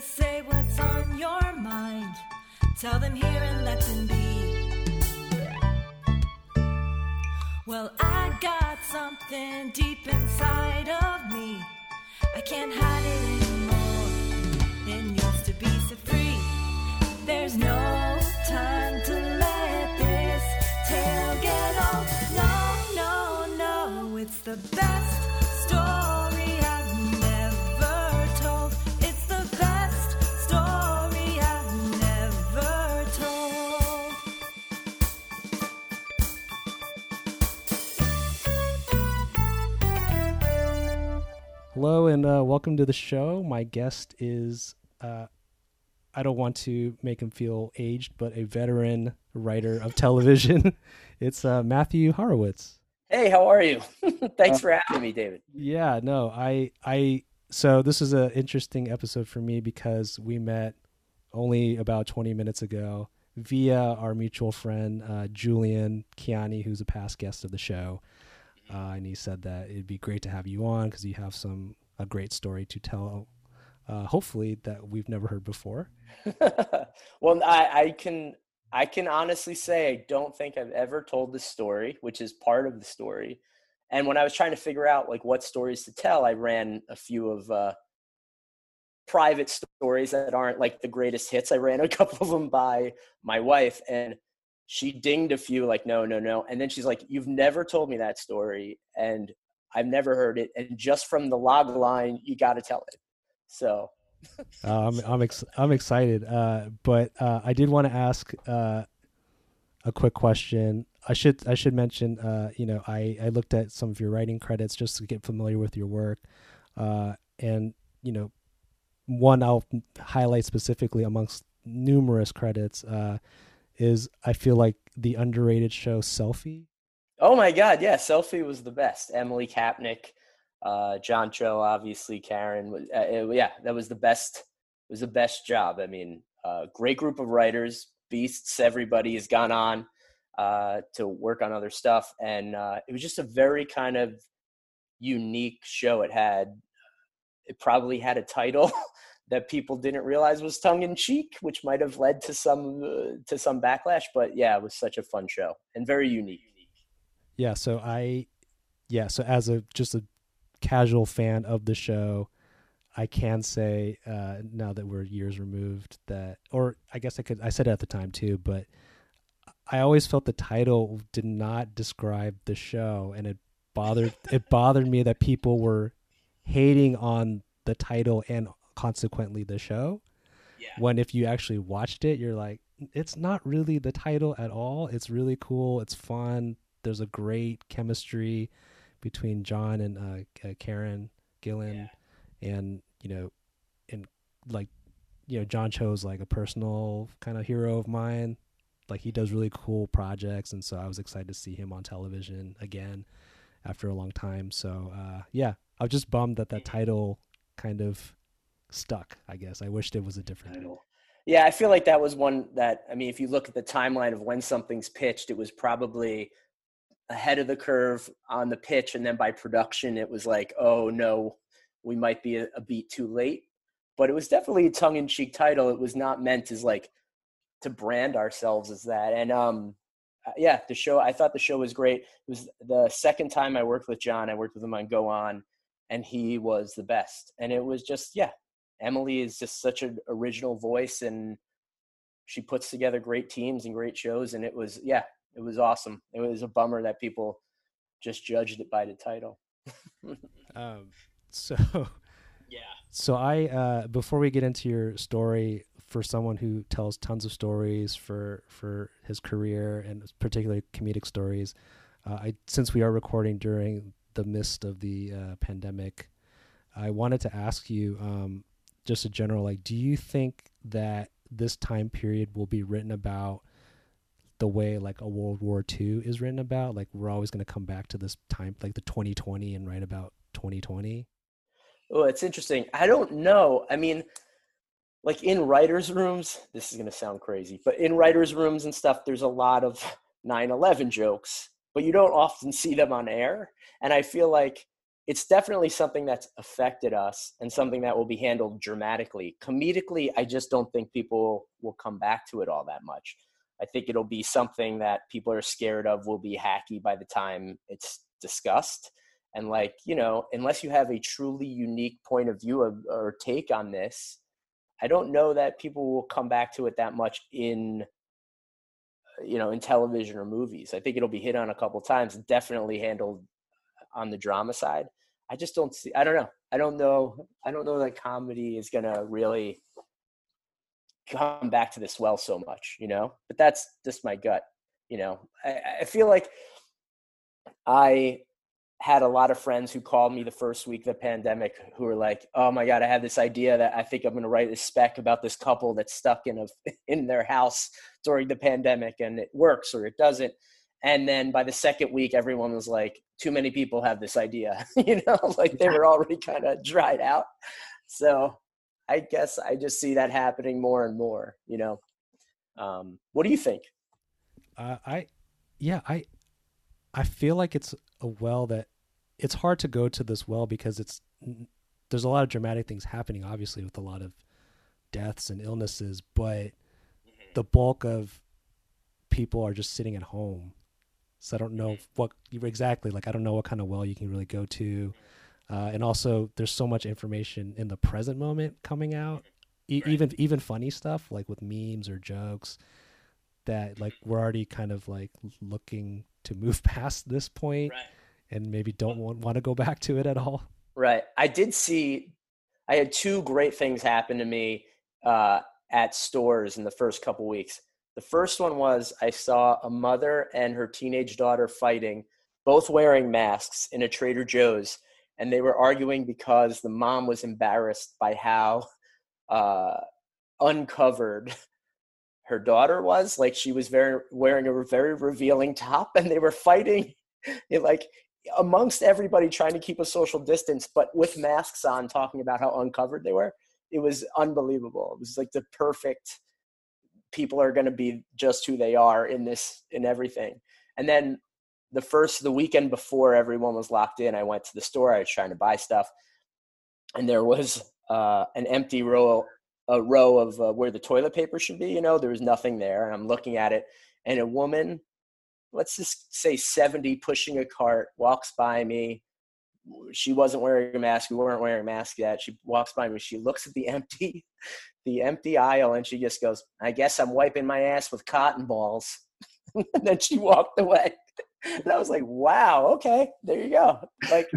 Say what's on your mind. Tell them here and let them be. Well, I got something deep inside of me. I can't hide it anymore. It needs to be set free. There's no time to Hello and uh, welcome to the show. My guest is, uh, I don't want to make him feel aged, but a veteran writer of television. it's uh, Mathew Harawitz. Hey, how are you? Thanks for having me, David. Yeah, no, I, I, so this is an interesting episode for me because we met only about 20 minutes ago via our mutual friend, uh, Julian Kiani, who's a past guest of the show. Uh, and he said that it'd be great to have you on because you have some a great story to tell. Uh, hopefully that we've never heard before. well, I, I can I can honestly say I don't think I've ever told this story, which is part of the story. And when I was trying to figure out like what stories to tell, I ran a few of uh, private stories that aren't like the greatest hits. I ran a couple of them by my wife, and she dinged a few like no, no, no, and then she's like, "You've never told me that story, and I've never heard it, and just from the log line, you got to tell it." So Uh, I'm I'm ex- I'm excited, uh, but uh, I did want to ask uh, a quick question. I should I should mention, uh, you know, I I looked at some of your writing credits just to get familiar with your work, uh, and you know, one I'll highlight specifically amongst numerous credits uh, is I feel like the underrated show Selfie. Oh my God, yeah, Selfie was the best. Emily Kapnek, uh, John Cho, obviously Karen. Uh, it- yeah, that was the best. It was the best job. I mean, uh, great group of writers, beasts. Everybody has gone on uh, to work on other stuff, and uh, it was just a very kind of unique show. It had, it probably had a title. That people didn't realize was tongue in cheek, which might have led to some uh, to some backlash. But yeah, it was such a fun show and very unique. Yeah, so I yeah, so as a just a casual fan of the show, I can say uh now that we're years removed that or I guess I could I said it at the time too, but I always felt the title did not describe the show and it bothered it bothered me that people were hating on the title and consequently the show. Yeah. when if you actually watched it you're like it's not really the title at all. It's really cool. It's fun. There's a great chemistry between john and uh, uh, karen gillan and you know and like you know john cho's like a personal kind of hero of mine. Like he does really cool projects and so i was excited to see him on television again after a long time. So uh yeah i was just bummed that that title kind of stuck i guess i wished it was a different title Yeah, I feel like that was one that I mean, if you look at the timeline of when something's pitched, it was probably ahead of the curve on the pitch, and then by production, it was like, oh no, we might be a, a beat too late. But it was definitely a tongue-in-cheek title. It was not meant as like to brand ourselves as that. And um, uh, yeah, the show. I thought the show was great. It was the second time I worked with John. I worked with him on Go On, and he was the best. And it was just yeah, Emily is just such an original voice and she puts together great teams and great shows and it was yeah, it was awesome. It was a bummer that people just judged it by the title. um so Yeah. So I uh before we get into your story for someone who tells tons of stories for for his career and particularly comedic stories, uh, I since we are recording during the midst of the uh, pandemic, I wanted to ask you um just a general like do you think that this time period will be written about the way like a World War II is written about like we're always going to come back to this time like the 2020 and write about 2020 Oh, it's interesting. I don't know. I mean, like in writers' rooms, this is going to sound crazy, but in writers' rooms and stuff, there's a lot of 9 11 jokes, but you don't often see them on air. And I feel like it's definitely something that's affected us and something that will be handled dramatically. Comedically, I just don't think people will come back to it all that much. I think it'll be something that people are scared of will be hacky by the time it's discussed. And like, you know, unless you have a truly unique point of view of, or take on this, I don't know that people will come back to it that much in you know in television or movies. I think it'll be hit on a couple times, definitely handled on the drama side. I just don't see. I don't know. I don't know. I don't know that comedy is gonna really come back to this well so much, you know. But that's just my gut. You know, I, I feel like I had a lot of friends who called me the first week of the pandemic who were like, "Oh my god, I have this idea that I think I'm going to write a spec about this couple that's stuck in a in their house during the pandemic and it works or it doesn't." And then by the second week everyone was like, "Too many people have this idea." you know, like they were already kind of dried out. So, I guess I just see that happening more and more, you know. Um, what do you think? Uh, I yeah, I I feel like it's a well that it's hard to go to this well because it's there's a lot of dramatic things happening obviously with a lot of deaths and illnesses but mm-hmm. the bulk of people are just sitting at home so i don't know mm-hmm. what exactly like i don't know what kind of well you can really go to uh, and also there's so much information in the present moment coming out e- right. even even funny stuff like with memes or jokes that like we're already kind of like looking to move past this point right. and maybe don't want, want to go back to it at all. Right. I did see, I had two great things happen to me uh, at stores in the first couple weeks. The first one was I saw a mother and her teenage daughter fighting, both wearing masks in a Trader Joe's, and they were arguing because the mom was embarrassed by how uh, uncovered her daughter was. Like she was very wearing a very revealing top and they were fighting it like amongst everybody trying to keep a social distance but with masks on talking about how uncovered they were. It was unbelievable. It was like the perfect people are going to be just who they are in this in everything and then the first the weekend before everyone was locked in i went to the store i was trying to buy stuff and there was uh, an empty row a row of uh, where the toilet paper should be. You know, there was nothing there, and I'm looking at it, and a woman, let's just say 70, pushing a cart, walks by me. She wasn't wearing a mask. We weren't wearing a mask yet. She walks by me. She looks at the empty, the empty aisle, and she just goes, "I guess I'm wiping my ass with cotton balls." and then she walked away. And I was like, "Wow, okay, there you go." Like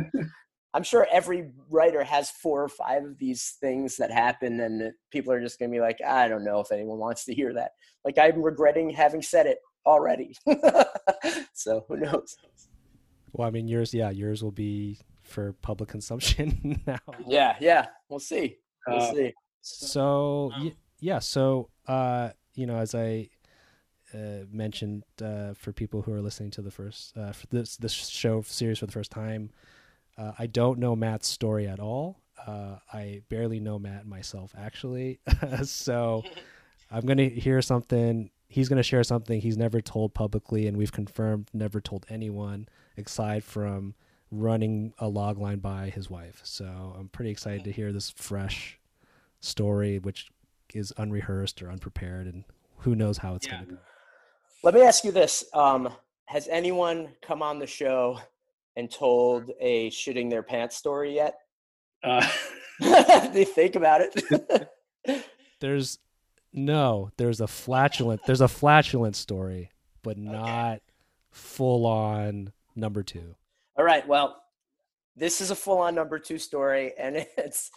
I'm sure every writer has four or five of these things that happen, and people are just going to be like, I don't know if anyone wants to hear that. Like, I'm regretting having said it already. so, who knows? Well, I mean, yours, yeah, yours will be for public consumption now. Yeah, yeah, we'll see. We'll uh, see. So, yeah, so, uh, you know, as I uh, mentioned uh, for people who are listening to the first, uh, for this, this show series for the first time, uh, I don't know Matt's story at all. Uh, I barely know Matt myself, actually. so I'm going to hear something. He's going to share something he's never told publicly, and we've confirmed never told anyone aside from running a log line by his wife. So I'm pretty excited to hear this fresh story, which is unrehearsed or unprepared, and who knows how it's yeah. going to go. Let me ask you this: um, Has anyone come on the show and told a shitting their pants story yet? Uh. they think about it. there's no, there's a flatulent, there's a flatulent story, but not okay. full on number two. All right. Well, this is a full on number two story, and it's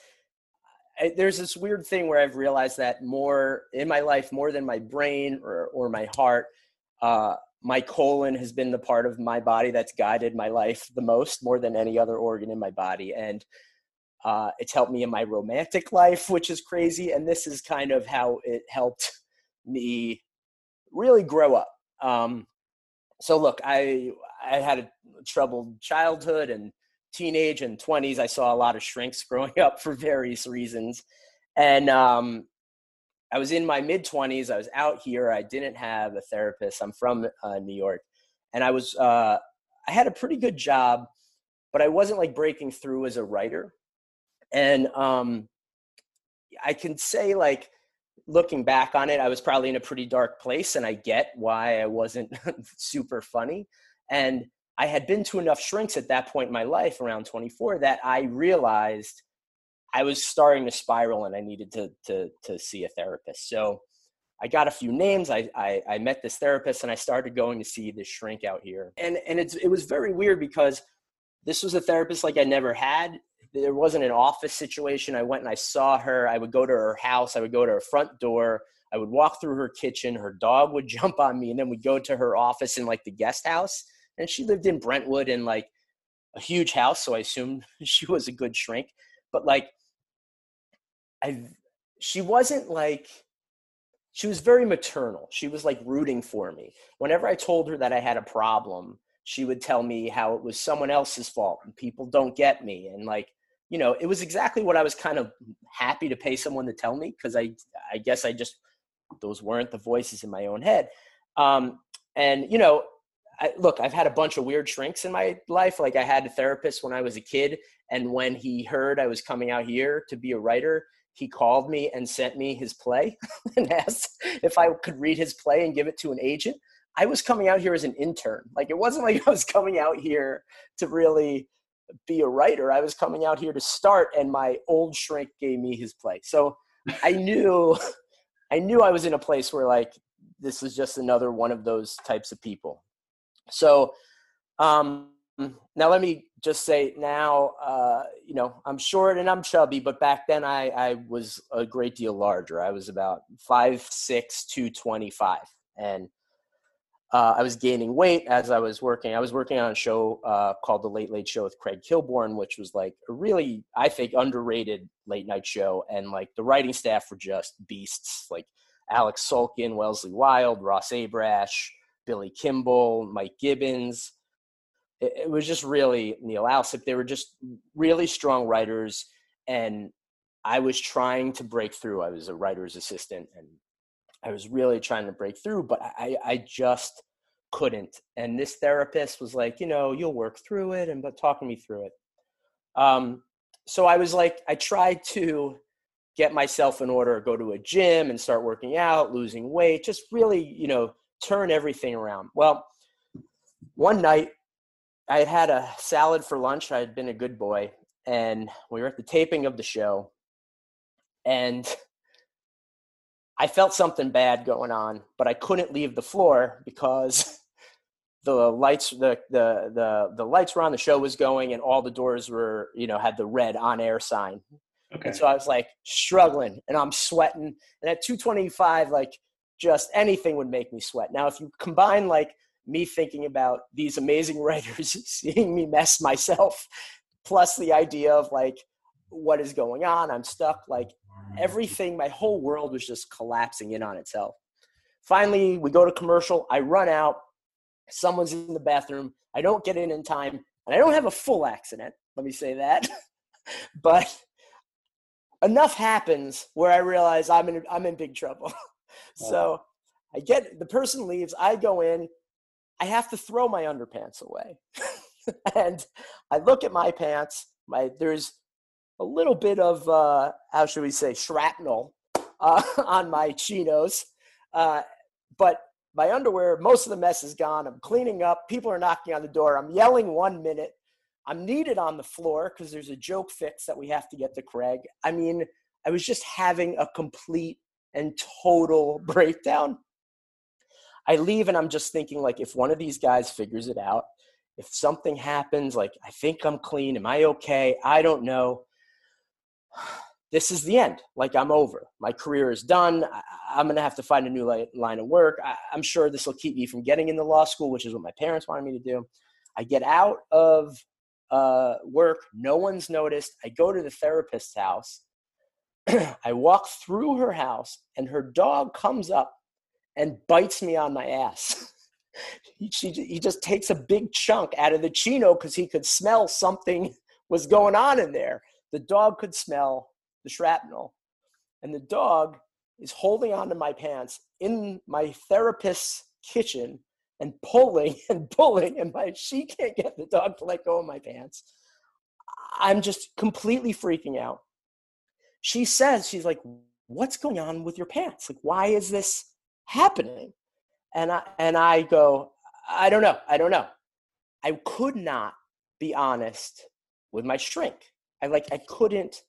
there's this weird thing where I've realized that more in my life, more than my brain or or my heart, uh, my colon has been the part of my body that's guided my life the most, more than any other organ in my body. And uh, it's helped me in my romantic life, which is crazy. And this is kind of how it helped me really grow up. Um, so look, I I had a troubled childhood and teenage and 20s. I saw a lot of shrinks growing up for various reasons. And um, I was in my mid 20s. I was out here. I didn't have a therapist. I'm from uh, New York. And I was, uh, I had a pretty good job, but I wasn't like breaking through as a writer. And um, I can say like looking back on it, I was probably in a pretty dark place, and I get why I wasn't super funny. And I had been to enough shrinks at that point in my life, around 24, that I realized I was starting to spiral, and I needed to to to see a therapist. So I got a few names. I, I, I met this therapist, and I started going to see this shrink out here. And and it's it was very weird because this was a therapist like I never had there wasn't an office situation. I went and I saw her. I would go to her house. I would go to her front door. I would walk through her kitchen. Her dog would jump on me, and then we'd go to her office in like the guest house. And she lived in Brentwood in like a huge house, so I assumed she was a good shrink. But like, I, she wasn't like, she was very maternal. She was like rooting for me. Whenever I told her that I had a problem, she would tell me how it was someone else's fault and people don't get me and like you know, it was exactly what I was kind of happy to pay someone to tell me because I, I guess I just those weren't the voices in my own head. Um, and you know, I, look, I've had a bunch of weird shrinks in my life. Like I had a therapist when I was a kid, and when he heard I was coming out here to be a writer, he called me and sent me his play and asked if I could read his play and give it to an agent. I was coming out here as an intern. Like it wasn't like I was coming out here to really be a writer. I was coming out here to start, and my old shrink gave me his play. So I knew, I knew I was in a place where like this was just another one of those types of people. So um, now let me just say now, uh, you know, I'm short and I'm chubby, but back then I, I was a great deal larger. I was about five six, two twenty five, and uh, I was gaining weight as I was working. I was working on a show uh, called The Late Late Show with Craig Kilborn, which was like a really, I think, underrated late night show. And like the writing staff were just beasts, like Alec Sulkin, Wellesley Wild, Ross Abrash, Billy Kimball, Mike Gibbons. It, it was just really Neil Alsip. They were just really strong writers, and I was trying to break through. I was a writer's assistant, and I was really trying to break through, but I, I just couldn't. And this therapist was like, you know, you'll work through it, and but talking me through it. Um, so I was like, I tried to get myself in order, go to a gym and start working out, losing weight, just really, you know, turn everything around. Well, one night I had had a salad for lunch. I had been a good boy, and we were at the taping of the show, and I felt something bad going on, but I couldn't leave the floor because the lights the, the the the lights were on the show was going and all the doors were you know had the red on air sign okay. and so i was like struggling and i'm sweating and at 225 like just anything would make me sweat now if you combine like me thinking about these amazing writers seeing me mess myself plus the idea of like what is going on i'm stuck like everything, my whole world was just collapsing in on itself. Finally, we go to commercial. I run out. Someone's in the bathroom. I don't get in in time, and I don't have a full accident. Let me say that. but enough happens where I realize I'm in I'm in big trouble. so I get the person leaves. I go in. I have to throw my underpants away, and I look at my pants. My there's a little bit of uh, how should we say shrapnel uh, on my chinos, uh, but my underwear, most of the mess is gone. I'm cleaning up. People are knocking on the door. I'm yelling one minute. I'm needed on the floor because there's a joke fix that we have to get to Craig. I mean, I was just having a complete and total breakdown. I leave and I'm just thinking like if one of these guys figures it out, if something happens, like I think I'm clean, am I okay? I don't know this is the end. Like I'm over. My career is done. I, am to have to find a new line of work. I'm sure this will keep me from getting into law school, which is what my parents wanted me to do. I get out of uh, work. No one's noticed. I go to the therapist's house. I walk through her house, and her dog comes up and bites me on my ass. he, she, he just takes a big chunk out of the chino because he could smell something was going on in there. The dog could smell the shrapnel, and the dog is holding onto my pants in my therapist's kitchen and pulling and pulling, and my she can't get the dog to let go of my pants. I'm just completely freaking out. She says, she's like, what's going on with your pants? Like, why is this happening? And I, and I go, I don't know. I don't know. I could not be honest with my shrink. I like, I couldn't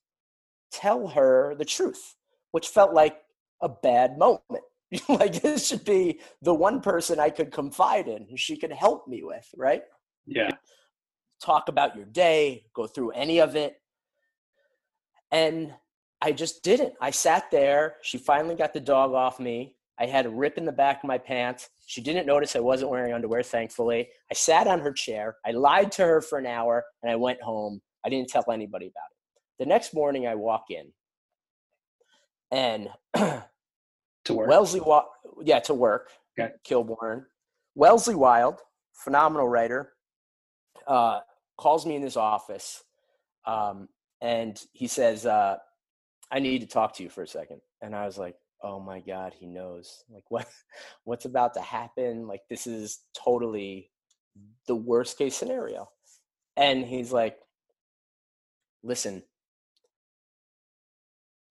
tell her the truth, which felt like a bad moment. like this should be the one person I could confide in, who she could help me with, right? Yeah. Talk about your day, go through any of it. And I just didn't. I sat there. She finally got the dog off me. I had a rip in the back of my pants. She didn't notice I wasn't wearing underwear, thankfully. I sat on her chair. I lied to her for an hour and I went home. I didn't tell anybody about it. The next morning, I walk in and To work. Wellesley, Wa- yeah, to work. Okay. Kilborn. Wellesley Wild, phenomenal writer, uh, calls me in his office, um, and he says, uh, "I need to talk to you for a second. And I was like, "Oh my God, he knows! Like what? What's about to happen? Like this is totally the worst case scenario." And he's like, "Listen."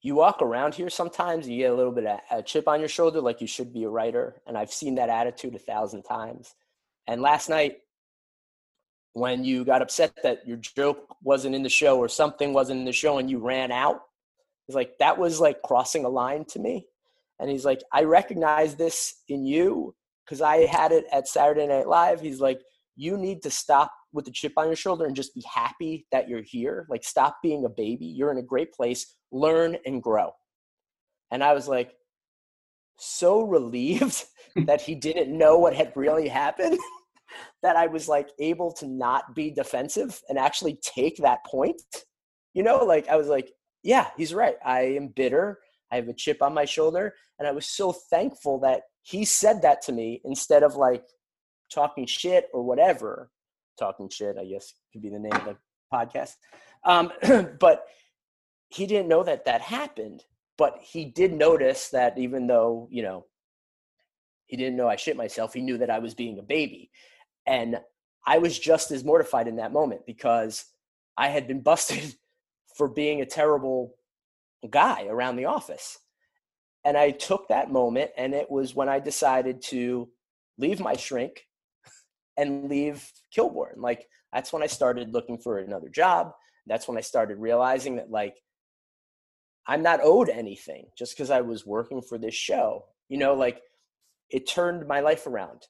you walk around here sometimes you get a little bit of a chip on your shoulder like you should be a writer and i've seen that attitude a thousand times and last night when you got upset that your joke wasn't in the show or something wasn't in the show and you ran out he's like that was like crossing a line to me and he's like i recognize this in you because i had it at saturday night live he's like you need to stop with the chip on your shoulder and just be happy that you're here. Like, stop being a baby. You're in a great place. Learn and grow. And I was like, so relieved that he didn't know what had really happened that I was like able to not be defensive and actually take that point. You know, like, I was like, yeah, he's right. I am bitter. I have a chip on my shoulder. And I was so thankful that he said that to me instead of like talking shit or whatever talking shit, I guess could be the name of the podcast. Um, but he didn't know that that happened. But he did notice that even though, you know, he didn't know I shit myself, he knew that I was being a baby. And I was just as mortified in that moment because I had been busted for being a terrible guy around the office. And I took that moment, and it was when I decided to leave my shrink and leave Kilborn. Like that's when I started looking for another job. That's when I started realizing that like I'm not owed anything just because I was working for this show. You know, like it turned my life around.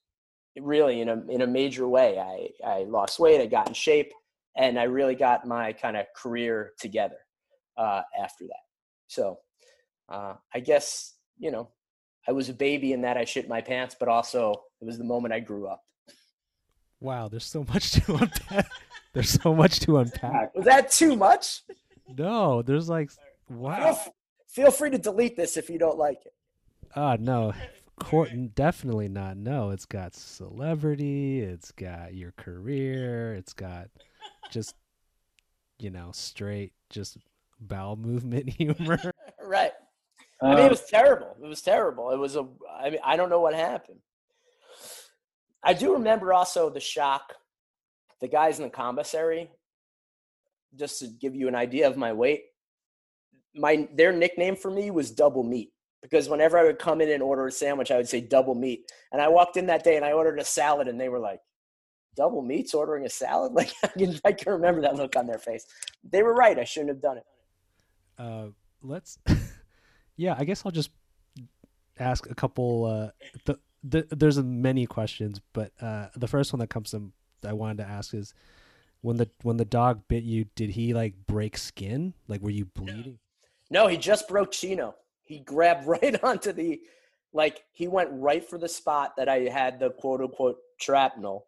Really in a in a major way. I I lost weight, I got in shape, and I really got my kind of career together uh, after that. So uh, I guess you know I was a baby in that I shit my pants, but also it was the moment I grew up. Wow, there's so much to unpack. there's so much to unpack. Was that too much? No, there's like Feel, wow. feel free to delete this if you don't like it. Ah, no. Court, definitely not. No, it's got celebrity. It's got your career. It's got just, you know, straight, just bowel movement humor. Right. I mean, it um, was terrible. It was terrible. It was a. I mean, I don't know what happened. I do remember also the shock. The guys in the commissary. Just to give you an idea of my weight, my their nickname for me was Double Meat because whenever I would come in and order a sandwich, I would say Double Meat. And I walked in that day and I ordered a salad, and they were like, "Double Meat's ordering a salad?" Like I can, I can remember that look on their face. They were right. I shouldn't have done it. uh, let's. yeah, I guess I'll just ask a couple. Uh, the, the, there's many questions, but uh, the first one that comes to I wanted to ask is when the when the dog bit you, did he like break skin? Like, were you bleeding? No, he just broke Chino. He grabbed right onto the, like, he went right for the spot that I had the quote unquote shrapnel,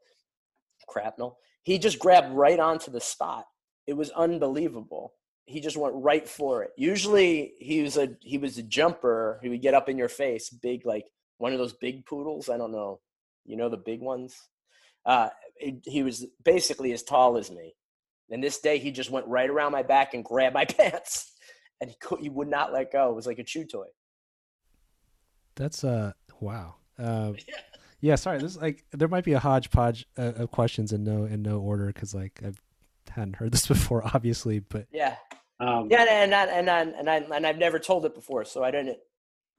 crapnel. He just grabbed right onto the spot. It was unbelievable. He just went right for it. Usually he was a he was a jumper. He would get up in your face, big like one of those big poodles. I don't know, you know the big ones. Uh, he, he was basically as tall as me. And this day he just went right around my back and grabbed my pants and he could, he would not let go. It was like a chew toy. That's uh wow. Uh, yeah, sorry. This is like there might be a hodgepodge uh, of questions in no in no order because like I've hadn't heard this before, obviously, but Yeah, Um, yeah, and I, and I, and I and I've never told it before, so I didn't.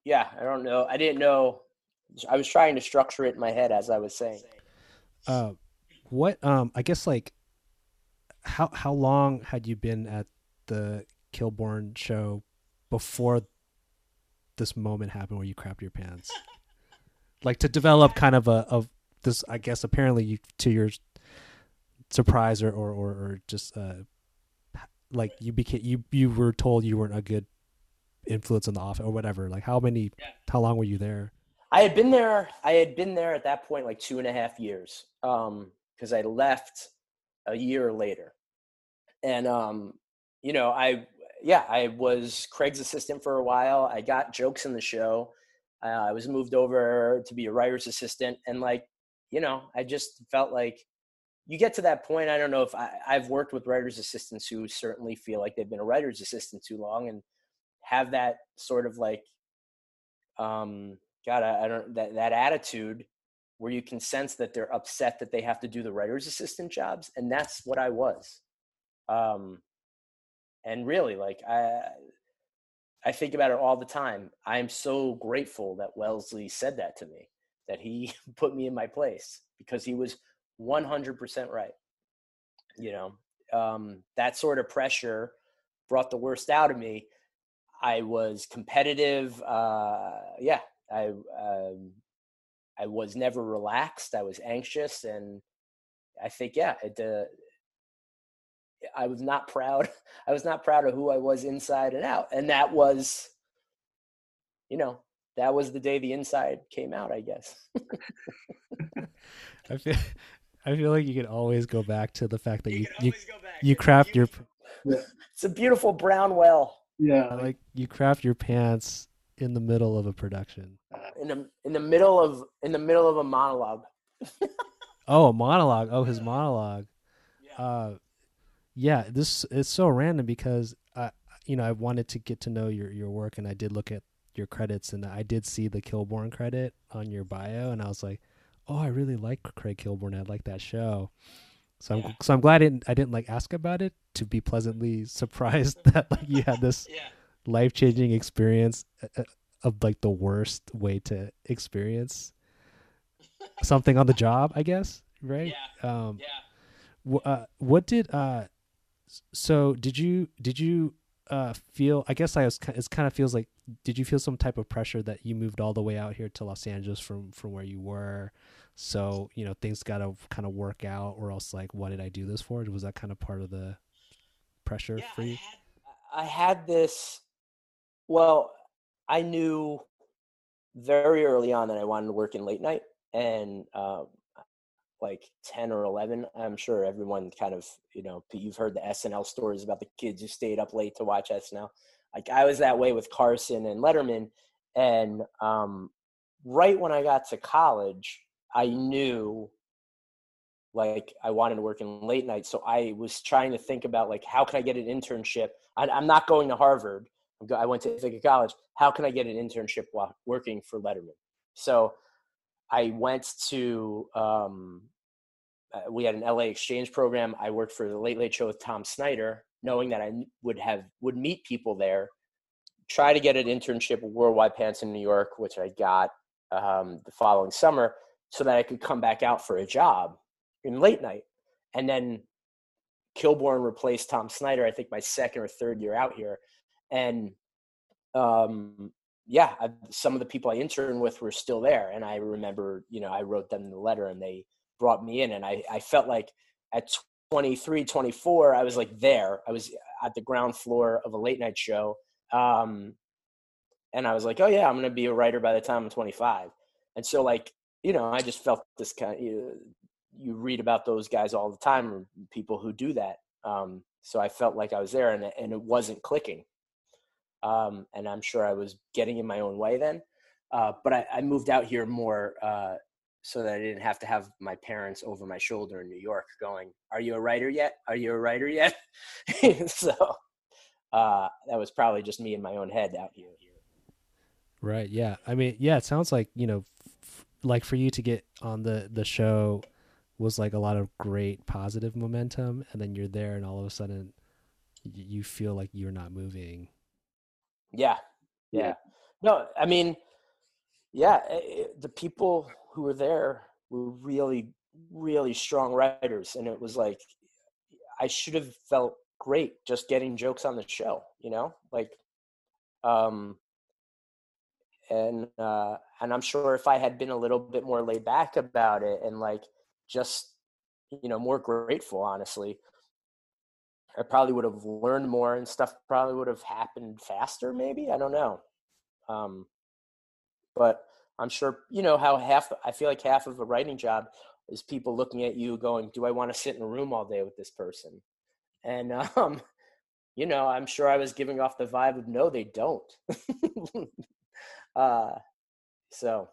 Yeah, I don't know. I didn't know. I was trying to structure it in my head as I was saying. uh, what um, I guess like how how long had you been at the Kilborn show before this moment happened where you crapped your pants? Like to develop kind of a of this, I guess apparently you to your surprise or or or, or just uh, like you became you you were told you weren't a good influence in the office or whatever. Like how many how long were you there? I had been there. I had been there at that point like two and a half years, um because I left a year later, and um, you know, I yeah, I was Craig's assistant for a while. I got jokes in the show. Uh, I was moved over to be a writer's assistant, and like, you know, I just felt like you get to that point. I don't know if I, I've worked with writer's assistants who certainly feel like they've been a writer's assistant too long and have that sort of like, um, God, I, I don't that that attitude where you can sense that they're upset that they have to do the writer's assistant jobs, and that's what I was. Um, and really, like I, I think about it all the time. I'm so grateful that Wellesley said that to me, that he put me in my place because he was 100% right. You know, um, that sort of pressure brought the worst out of me. I was competitive. Uh, yeah, I um, I was never relaxed. I was anxious, and I think yeah, it, uh, I was not proud. I was not proud of who I was inside and out, and that was, you know, that was the day the inside came out. I guess. I feel I feel like you could always go back to the fact that you you, you craft your It's a beautiful brown well yeah, like you craft your pants in the middle of a production. in the in the middle of in the middle of a monologue. Oh, a monologue. Oh, his monologue. Uh, yeah. This is so random because I, you know, I wanted to get to know your your work, and I did look at your credits, and I did see the Kilborn credit on your bio, and I was like, oh, I really like Craig Kilborn. I like that show. So I'm so I'm glad I didn't I didn't like ask about it to be pleasantly surprised that like you had this Yeah. life changing experience uh, uh, of like the worst way to experience something on the job, I guess, right? Um, Yeah. uh, what did uh, so did you did you uh feel? I guess I was it kind of feels like did you feel some type of pressure that you moved all the way out here to Los Angeles from from where you were? So you know things got to kind of work out, or else like what did I do this for? Was that kind of part of the pressure for you? I had this. Well, I knew very early on that I wanted to work in late night, and um, like ten or eleven, I'm sure everyone kind of you know you've heard the SNL stories about the kids who stayed up late to watch SNL. Like I was that way with Carson and Letterman, and um, right when I got to college, I knew like I wanted to work in late night. So I was trying to think about like how can I get an internship? I, I'm not going to Harvard. I went to Ithaca College. How can I get an internship while working for Letterman? So I went to um, uh, we had an LA exchange program. I worked for the Late Late Show with Tom Snyder, knowing that I would have would meet people there. Try to get an internship with Worldwide Pants in New York, which I got um, the following summer, so that I could come back out for a job in late night. And then Kilborn replaced Tom Snyder, I think my second or third year out here. And um, yeah, I, some of the people I interned with were still there. And I remember, you know, I wrote them the letter and they brought me in. And I, I felt like at 23, 24, I was like there. I was at the ground floor of a late night show. Um, and I was like, oh, yeah, I'm going to be a writer by the time I'm 25. And so, like, you know, I just felt this kind of, you, you read about those guys all the time, people who do that. Um, so I felt like I was there and, and it wasn't clicking. Um, and I'm sure I was getting in my own way then. Uh, but I, I moved out here more uh, so that I didn't have to have my parents over my shoulder in New York going, Are you a writer yet? Are you a writer yet? so uh, that was probably just me in my own head out here. Right. Yeah. I mean, yeah. It sounds like you know, f- like for you to get on the the show was like a lot of great positive momentum, and then you're there, and all of a sudden, you feel like you're not moving. Yeah, yeah. Yeah. No, I mean, yeah, i- i- the people who were there were really, really strong writers, and it was like I should have felt great just getting jokes on the show, you know, like, um, and uh, and I'm sure if I had been a little bit more laid back about it and like just you know more grateful, honestly, I probably would have learned more and stuff probably would have happened faster. Maybe I don't know, um, but I'm sure you know how half. I feel like half of a writing job is people looking at you going, "Do I want to sit in a room all day with this person?" And um, you know, I'm sure I was giving off the vibe of no, they don't. uh, so,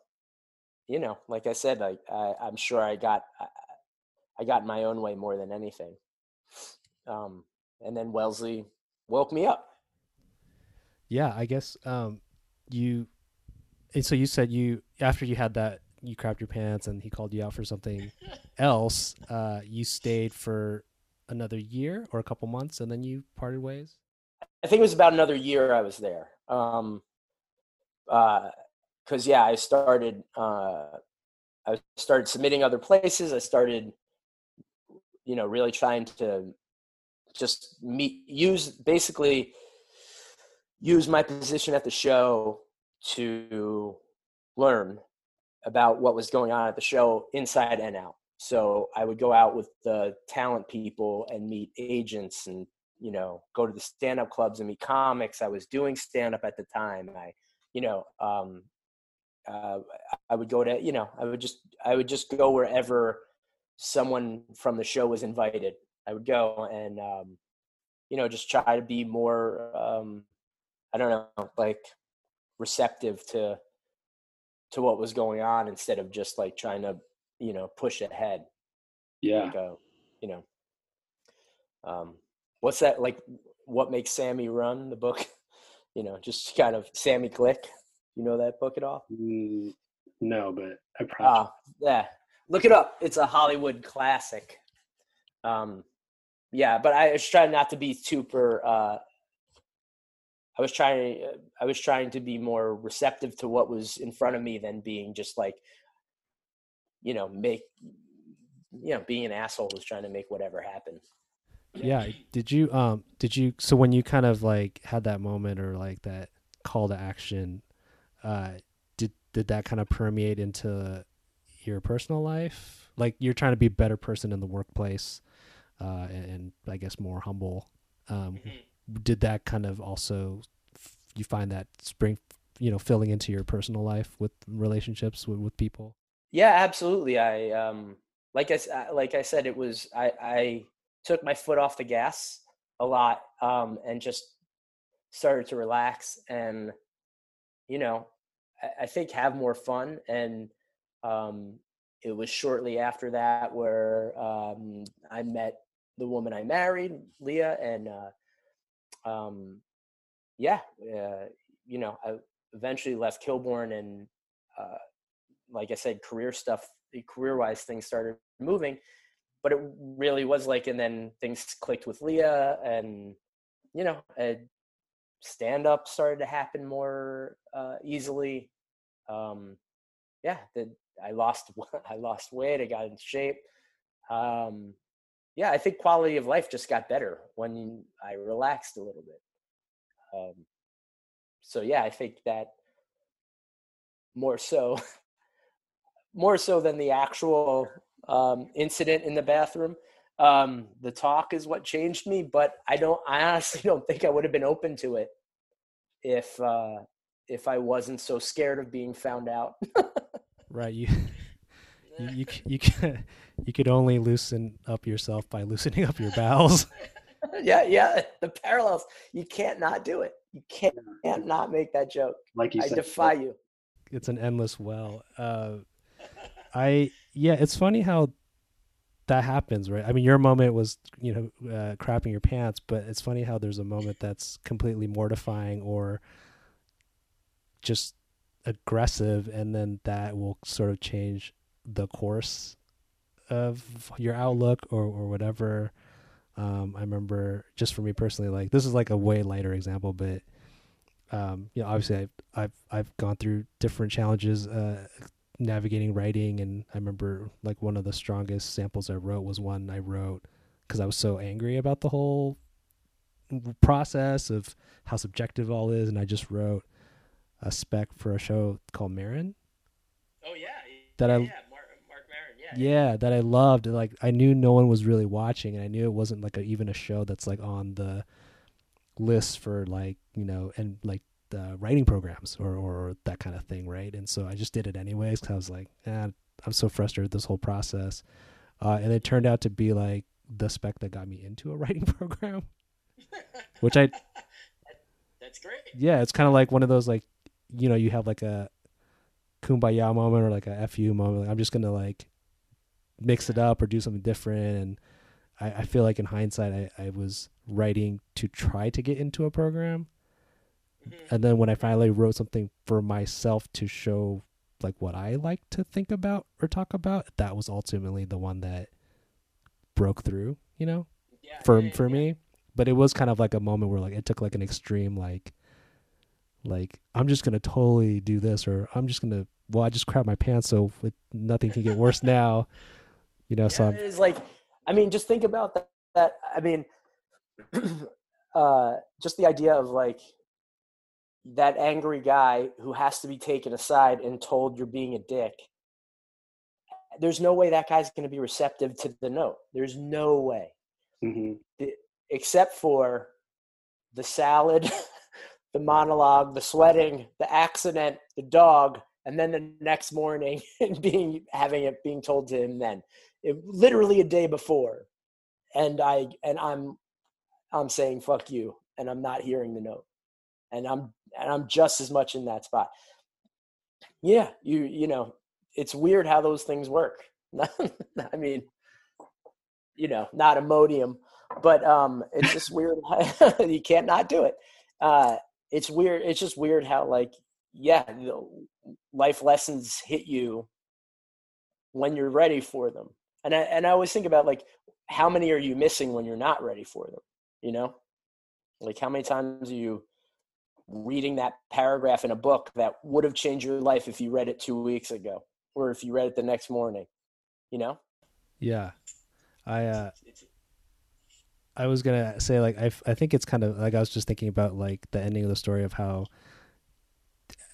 you know, like I said, I, I I'm sure I got I, I got my own way more than anything. Um, and then Wellesley woke me up. Yeah, I guess um, you. And so you said you after you had that you crapped your pants and he called you out for something else. Uh, you stayed for another year or a couple months, and then you parted ways. I think it was about another year I was there. Um, uh, cause yeah, I started, uh, I started submitting other places. I started, you know, really trying to just meet, use basically use my position at the show to learn about what was going on at the show inside and out. So I would go out with the talent people and meet agents and you know go to the stand up clubs and meet comics. I was doing stand up at the time. I you know um uh, I would go to you know I would just I would just go wherever someone from the show was invited. I would go and um you know just try to be more um I don't know like receptive to to what was going on instead of just like trying to you know push ahead Yeah. like a you know. Um what's that like what makes sammy run the book? You know just kind of sammy glick. You know that book at all? Mm, no, but I probably. ah yeah. Look it up. It's a hollywood classic. Um yeah but i was trying not to be super uh i was trying i was trying to be more receptive to what was in front of me than being just like you know make you know being an asshole who's trying to make whatever happen Yeah. Did you um did you so when you kind of like had that moment or like that call to action, uh did did that kind of permeate into your personal life? Like you're trying to be a better person in the workplace, uh and, and I guess more humble. Um did that kind of also f- you find that spring you know filling into your personal life with relationships with, with people? Yeah, absolutely. I um like I uh, like I said, it was I I took my foot off the gas a lot um and just started to relax and you know I, I think have more fun and um it was shortly after that where um I met the woman I married, Leah, and uh um yeah, uh, you know, I eventually left Kilborn and uh like I said, career stuff, career wise, things started moving. But it really was like, and then things clicked with Leah, and you know, stand up started to happen more uh, easily. Um, yeah, the, I lost, I lost weight. I got in shape. Um, yeah, I think quality of life just got better when I relaxed a little bit. Um, so yeah, I think that more so more so than the actual um, incident in the bathroom. Um, the talk is what changed me, but I don't. I honestly don't think I would have been open to it if uh, if I wasn't so scared of being found out. Right. You you you c- you, c- you could only loosen up yourself by loosening up your bowels. yeah, yeah. The parallels. You can't not do it. You can't, can't not make that joke. Like you I said, defy you. it's an endless well. Uh, I yeah, it's funny how that happens, right? I mean, your moment was you know uh, crapping your pants, but it's funny how there's a moment that's completely mortifying or just aggressive, and then that will sort of change the course of your outlook or or whatever. Um, I remember just for me personally, like this is like a way lighter example, but um, you know, obviously I've I've I've gone through different challenges uh, navigating writing, and I remember like one of the strongest samples I wrote was one I wrote because I was so angry about the whole process of how subjective all is, and I just wrote a spec for a show called Maron. Oh yeah, that yeah, I yeah. Marc, Marc Maron, yeah. yeah that I loved. Like I knew no one was really watching, and I knew it wasn't like a, even a show that's like on the list for like you know and like the writing programs or or that kind of thing, right? And so I just did it anyways because I was like, eh, I'm so frustrated with this whole process, uh, and it turned out to be like the spec that got me into a writing program, which I That's great. yeah, it's kind of like one of those like, you know, you have like a kumbaya moment or like a fu moment. Like, I'm just gonna like mix it up or do something different. And I, I feel like in hindsight, I, I was writing to try to get into a program, Mhm. and then when I finally wrote something for myself to show like what I like to think about or talk about, that was ultimately the one that broke through. You know Yeah, for yeah, for yeah. me but it was kind of like a moment where like it took like an extreme like like i'm just gonna totally do this or i'm just gonna well i just crap my pants so it, nothing can get worse now you know so I'm, it is like i mean just think about that, that i mean uh just the idea of like that angry guy who has to be taken aside and told you're being a dick there's no way that guy's going to be receptive to the note. There's no way. Hmm except for the salad the monologue the sweating the accident the dog and then the next morning and being having it being told to him then it, literally a day before and i and i'm i'm saying fuck you and i'm not hearing the note. And i'm and i'm just as much in that spot. Yeah you you know it's weird how those things work. I mean you know not Imodium, but um it's just weird you can't not do it. Uh it's weird it's just weird how like yeah life lessons hit you when you're ready for them and I, and I always think about like how many are you missing when you're not ready for them you know? Like how many times are you reading that paragraph in a book that would have changed your life if you read it two weeks ago or if you read it the next morning you know? Yeah. I uh i was gonna say like I, I think it's kind of like i was just thinking about like the ending of the story of how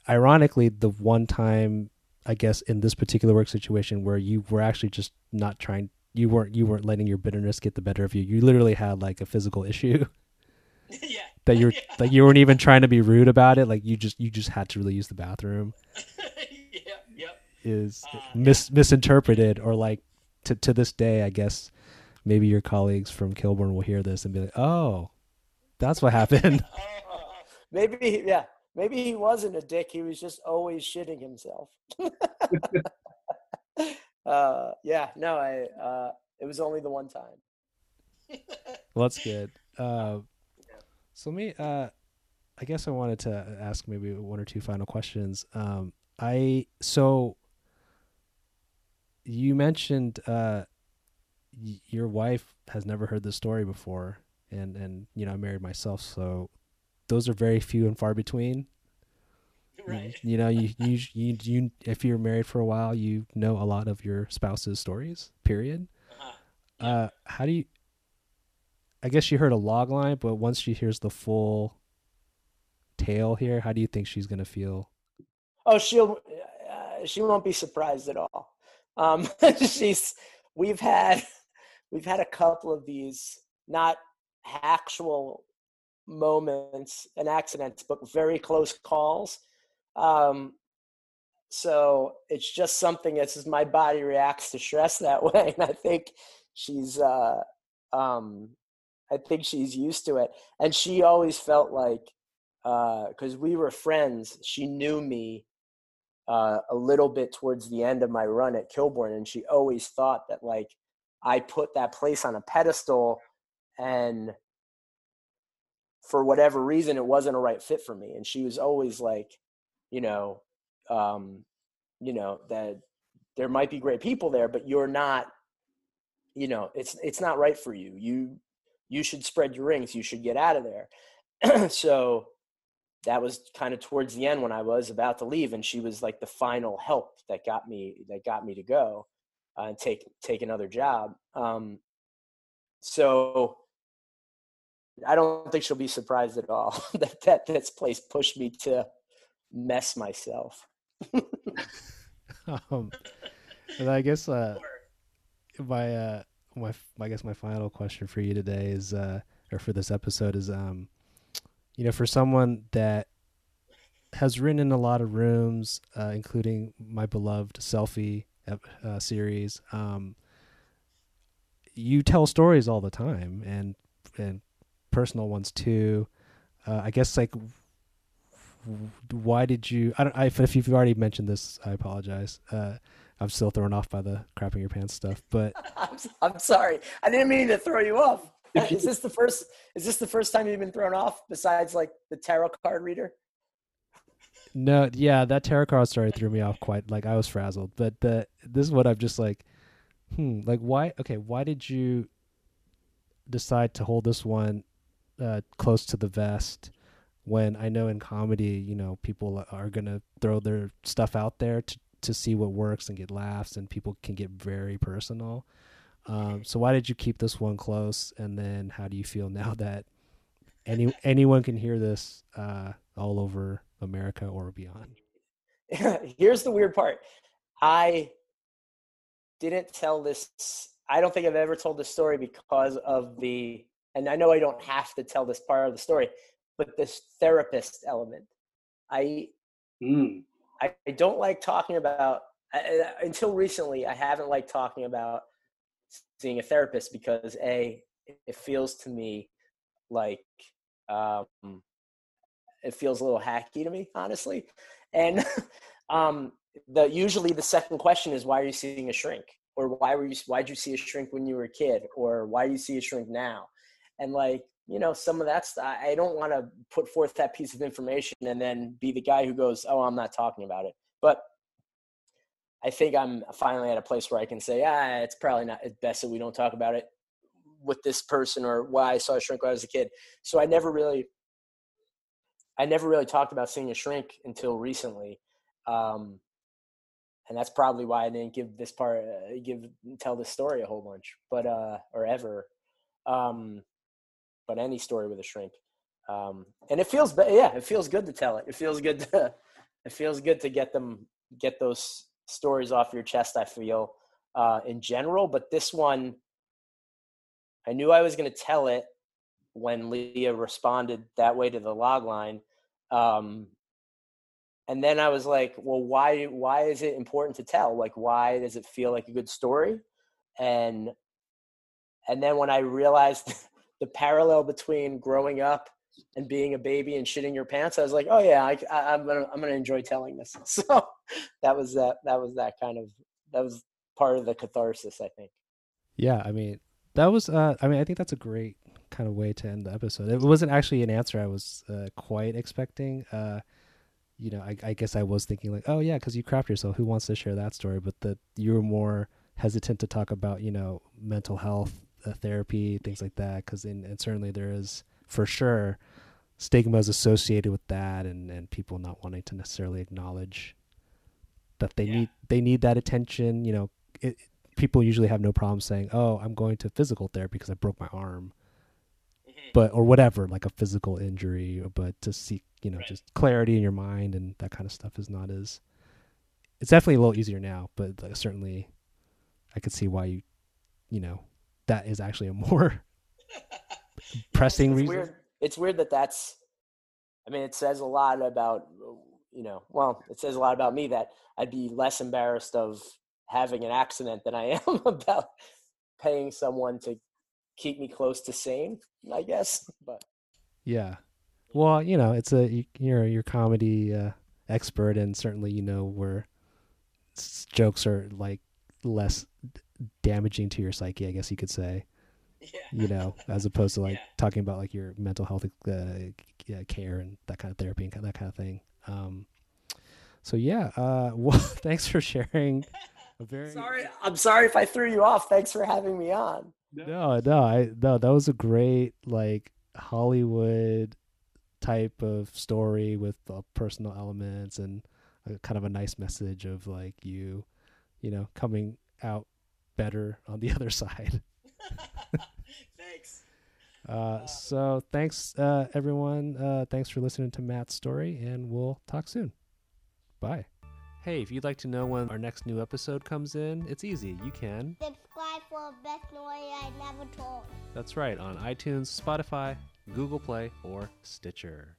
ironically the one time i guess in this particular work situation where you were actually just not trying you weren't you weren't letting your bitterness get the better of you. You literally had like a physical issue yeah. that you're like you weren't even trying to be rude about it. Like you just you just had to really use the bathroom. Yeah yep. Is Uh, mis- misinterpreted or like to to this day i guess maybe your colleagues from Kilborn will hear this and be like oh that's what happened. Maybe yeah maybe he wasn't a dick he was just always shitting himself. Uh yeah no i uh it was only the one time. Well that's good. Uh so me uh i guess i wanted to ask maybe one or two final questions. Um i so you mentioned uh your wife has never heard this story before and and you know i married myself so those are very few and far between. Right. you know you, you you you if you're married for a while you know a lot of your spouse's stories period. Uh-huh. uh how do you i guess she heard a log line but once she hears the full tale here how do you think she's gonna feel? Oh she'll uh, she won't be surprised at all. Um she's we've had we've had a couple of these not actual moments and accidents but very close calls. Um so it's just something that's just my body reacts to stress that way and i think she's uh um i think she's used to it. And she always felt like because we were friends she knew me uh, a little bit towards the end of my run at Kilborn and she always thought that like i put that place on a pedestal and for whatever reason it wasn't a right fit for me and she was always like you know um you know that there might be great people there but you're not you know, it's it's not right for you. You you should spread your rings. You should get out of there. so that was kind of towards the end when I was about to leave, and she was like the final help that got me that got me to go uh, and take take another job. Um, so I don't think she'll be surprised at all that, that this place pushed me to mess myself. um, and I guess uh, my uh, my I guess my final question for you today is uh, or for this episode is um, you know, for someone that has written in a lot of rooms, uh, including my beloved selfie uh, series. Um, you tell stories all the time, and and personal ones too. Uh, I guess like why did you? I don't. I, if you've already mentioned this, I apologize. Uh, I'm still thrown off by the crapping your pants stuff, but I'm, I'm sorry. I didn't mean to throw you off. Is this the first? Is this the first time you've been thrown off? Besides, like the tarot card reader. No, yeah, that tarot card story threw me off quite. Like I was frazzled, but the this is what I'm just like, hmm, like why? Okay, why did you decide to hold this one uh, close to the vest? when I know in comedy, you know, people are going to throw their stuff out there to, to see what works and get laughs, and people can get very personal. Um, so why did you keep this one close? And then how do you feel now that any anyone can hear this uh, all over America or beyond? Here's the weird part. I didn't tell this. I don't think I've ever told this story because of the, and I know I don't have to tell this part of the story but this therapist element. I mm. I, I, don't like talking about I, until recently. I haven't liked talking about seeing a therapist because a it feels to me like um, it feels a little hacky to me, honestly. And um, the usually the second question is why are you seeing a shrink, or why were you why did you see a shrink when you were a kid, or why do you see a shrink now? And like you know, some of that's, I don't want to put forth that piece of information and then be the guy who goes, oh, I'm not talking about it. But I think I'm finally at a place where I can say, ah, it's probably not it's best that we don't talk about it with this person or why I saw a shrink when I was a kid. So I never really, I never really talked about seeing a shrink until recently. Um, and that's probably why I didn't give this part, uh, give, tell this story a whole bunch, but, uh, or ever. Um, but any story with a shrink. Um, and it feels, yeah, it feels good to tell it. It feels good to, it feels good to get them, get those stories off your chest. I feel uh, in general, but this one, I knew I was going to tell it when Leah responded that way to the log line. Um, and then I was like, well, why, why is it important to tell? Like, why does it feel like a good story? And, and then when I realized the parallel between growing up and being a baby and shitting your pants, I was like, oh yeah, I, am gonna I'm gonna enjoy telling this. So that was that that was that kind of that was part of the catharsis, I think. Yeah, I mean that was uh, I mean I think that's a great kind of way to end the episode. It wasn't actually an answer I was uh, quite expecting. Uh, you know, I, I, guess I was thinking like, oh yeah, because you craft yourself. Who wants to share that story? But that you were more hesitant to talk about, you know, mental health therapy, things like that. Because and certainly there is for sure stigmas associated with that, and and people not wanting to necessarily acknowledge that they yeah. need they need that attention. You know, it, people usually have no problem saying, "Oh, I'm going to physical therapy because I broke my arm." Mm-hmm. But or whatever, like a physical injury, but to seek, you know, right. just clarity in your mind and that kind of stuff is not as. It's definitely a little easier now, but like, certainly, I could see why you, you know, that is actually a more pressing it's reason. Weird. It's weird that that's. I mean, it says a lot about you know. Well, it says a lot about me that I'd be less embarrassed of having an accident than I am about paying someone to keep me close to sane. I guess, but yeah. Well, you know, it's a you're your comedy uh, expert, and certainly you know where jokes are like less damaging to your psyche, I guess you could say. Yeah. You know, as opposed to like yeah. talking about like your mental health uh, care and that kind of therapy and that kind of thing. Um, so yeah, uh, well, thanks for sharing A very Sorry, I'm sorry if I threw you off. Thanks for having me on. No, no, I no, that was a great like Hollywood type of story with uh, personal elements and a, kind of a nice message of like you, you know, coming out better on the other side. Thanks. Uh, so thanks, uh, everyone. Uh, thanks for listening to Matt's story, and we'll talk soon. Bye. Hey, if you'd like to know when our next new episode comes in, it's easy. You can. Subscribe for the best story I never told. That's right, on iTunes, Spotify, Google Play, or Stitcher.